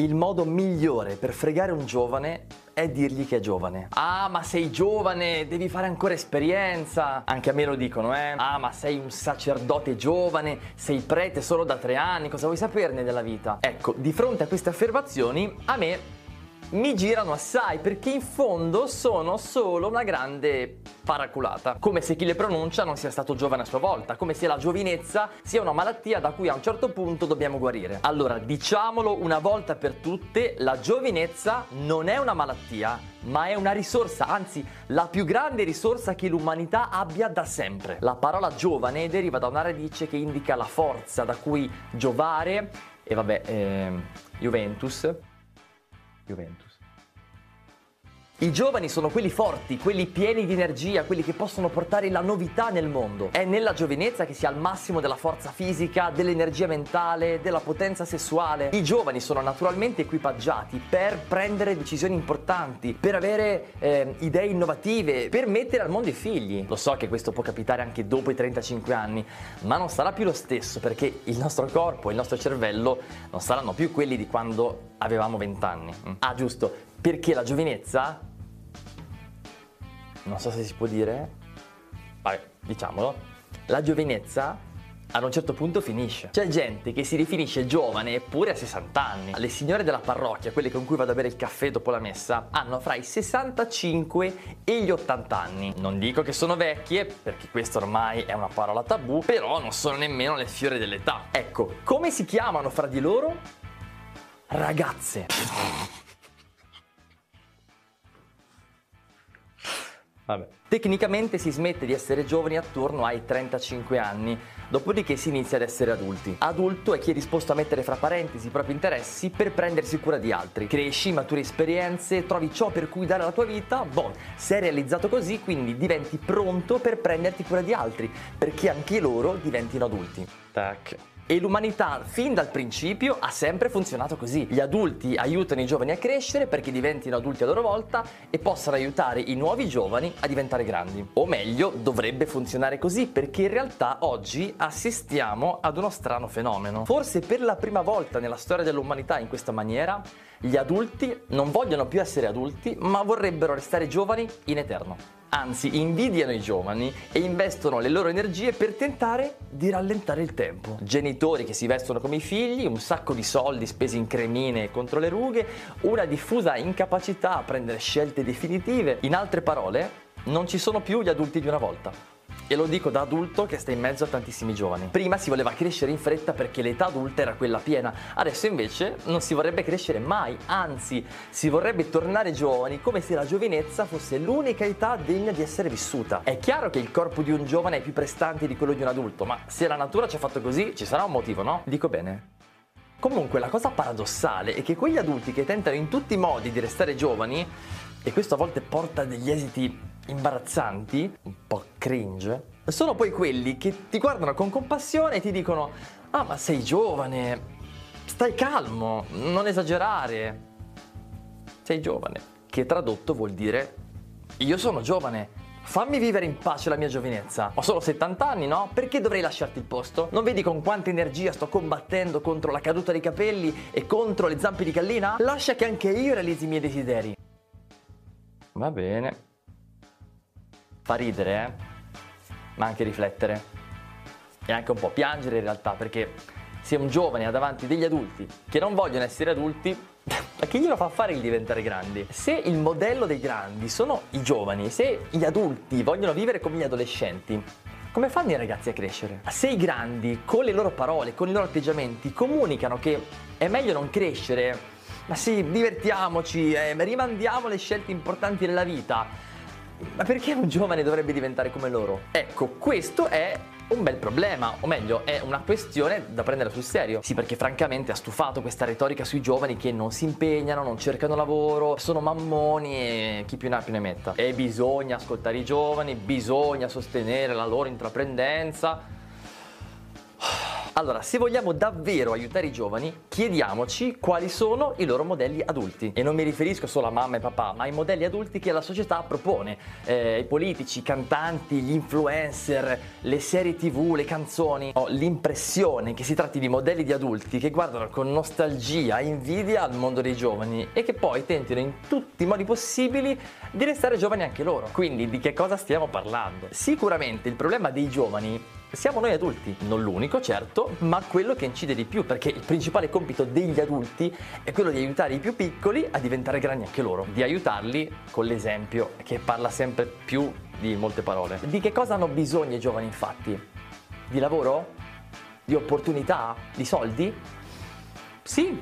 Il modo migliore per fregare un giovane è dirgli che è giovane. Ah, ma sei giovane, devi fare ancora esperienza. Anche a me lo dicono, eh. Ah, ma sei un sacerdote giovane, sei prete solo da tre anni, cosa vuoi saperne della vita? Ecco, di fronte a queste affermazioni, a me mi girano assai perché in fondo sono solo una grande paraculata. Come se chi le pronuncia non sia stato giovane a sua volta, come se la giovinezza sia una malattia da cui a un certo punto dobbiamo guarire. Allora, diciamolo una volta per tutte, la giovinezza non è una malattia, ma è una risorsa, anzi la più grande risorsa che l'umanità abbia da sempre. La parola giovane deriva da una radice che indica la forza da cui giovare e vabbè, eh, Juventus Juventus. I giovani sono quelli forti, quelli pieni di energia, quelli che possono portare la novità nel mondo. È nella giovinezza che si ha il massimo della forza fisica, dell'energia mentale, della potenza sessuale. I giovani sono naturalmente equipaggiati per prendere decisioni importanti, per avere eh, idee innovative, per mettere al mondo i figli. Lo so che questo può capitare anche dopo i 35 anni, ma non sarà più lo stesso perché il nostro corpo e il nostro cervello non saranno più quelli di quando avevamo 20 anni. Ah, giusto, perché la giovinezza non so se si può dire, vabbè, diciamolo, la giovinezza ad un certo punto finisce. C'è gente che si rifinisce giovane eppure a 60 anni. Le signore della parrocchia, quelle con cui vado a bere il caffè dopo la messa, hanno fra i 65 e gli 80 anni. Non dico che sono vecchie, perché questa ormai è una parola tabù, però non sono nemmeno le fiore dell'età. Ecco, come si chiamano fra di loro? Ragazze. Vabbè. Tecnicamente si smette di essere giovani attorno ai 35 anni, dopodiché si inizia ad essere adulti. Adulto è chi è disposto a mettere fra parentesi i propri interessi per prendersi cura di altri. Cresci, maturi esperienze, trovi ciò per cui dare la tua vita, boh, sei realizzato così, quindi diventi pronto per prenderti cura di altri, perché anche loro diventino adulti. Tac. E l'umanità fin dal principio ha sempre funzionato così. Gli adulti aiutano i giovani a crescere perché diventino adulti a loro volta e possano aiutare i nuovi giovani a diventare grandi. O meglio, dovrebbe funzionare così perché in realtà oggi assistiamo ad uno strano fenomeno. Forse per la prima volta nella storia dell'umanità in questa maniera, gli adulti non vogliono più essere adulti, ma vorrebbero restare giovani in eterno anzi invidiano i giovani e investono le loro energie per tentare di rallentare il tempo. Genitori che si vestono come i figli, un sacco di soldi spesi in cremine contro le rughe, una diffusa incapacità a prendere scelte definitive. In altre parole, non ci sono più gli adulti di una volta. E lo dico da adulto che sta in mezzo a tantissimi giovani. Prima si voleva crescere in fretta perché l'età adulta era quella piena, adesso invece non si vorrebbe crescere mai, anzi si vorrebbe tornare giovani come se la giovinezza fosse l'unica età degna di essere vissuta. È chiaro che il corpo di un giovane è più prestante di quello di un adulto, ma se la natura ci ha fatto così ci sarà un motivo, no? Dico bene. Comunque la cosa paradossale è che quegli adulti che tentano in tutti i modi di restare giovani, e questo a volte porta degli esiti imbarazzanti, un po' cringe, sono poi quelli che ti guardano con compassione e ti dicono ah ma sei giovane, stai calmo, non esagerare, sei giovane, che tradotto vuol dire io sono giovane, Fammi vivere in pace la mia giovinezza. Ho solo 70 anni, no? Perché dovrei lasciarti il posto? Non vedi con quanta energia sto combattendo contro la caduta dei capelli e contro le zampe di gallina? Lascia che anche io realizzi i miei desideri. Va bene. Fa ridere, eh? Ma anche riflettere. E anche un po' piangere in realtà, perché se un giovane ha davanti degli adulti che non vogliono essere adulti, ma che glielo fa fare il diventare grandi? Se il modello dei grandi sono i giovani, se gli adulti vogliono vivere come gli adolescenti, come fanno i ragazzi a crescere? Se i grandi, con le loro parole, con i loro atteggiamenti, comunicano che è meglio non crescere, ma sì, divertiamoci, eh, rimandiamo le scelte importanti della vita, ma perché un giovane dovrebbe diventare come loro? Ecco, questo è un bel problema, o meglio, è una questione da prendere sul serio. Sì, perché francamente ha stufato questa retorica sui giovani che non si impegnano, non cercano lavoro, sono mammoni e chi più ne ha più ne metta. E bisogna ascoltare i giovani, bisogna sostenere la loro intraprendenza. Allora, se vogliamo davvero aiutare i giovani, chiediamoci quali sono i loro modelli adulti. E non mi riferisco solo a mamma e papà, ma ai modelli adulti che la società propone. Eh, I politici, i cantanti, gli influencer, le serie tv, le canzoni. Ho l'impressione che si tratti di modelli di adulti che guardano con nostalgia e invidia al mondo dei giovani e che poi tentino in tutti i modi possibili di restare giovani anche loro. Quindi di che cosa stiamo parlando? Sicuramente il problema dei giovani siamo noi adulti, non l'unico certo, ma quello che incide di più, perché il principale compito degli adulti è quello di aiutare i più piccoli a diventare grandi anche loro, di aiutarli con l'esempio, che parla sempre più di molte parole. Di che cosa hanno bisogno i giovani infatti? Di lavoro? Di opportunità? Di soldi? Sì,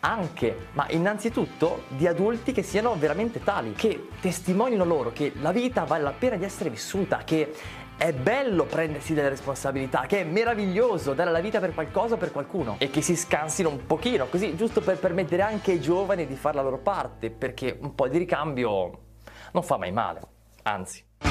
anche, ma innanzitutto di adulti che siano veramente tali, che testimonino loro che la vita vale la pena di essere vissuta, che è bello prendersi delle responsabilità, che è meraviglioso dare la vita per qualcosa o per qualcuno e che si scansino un pochino, così giusto per permettere anche ai giovani di fare la loro parte, perché un po' di ricambio non fa mai male, anzi.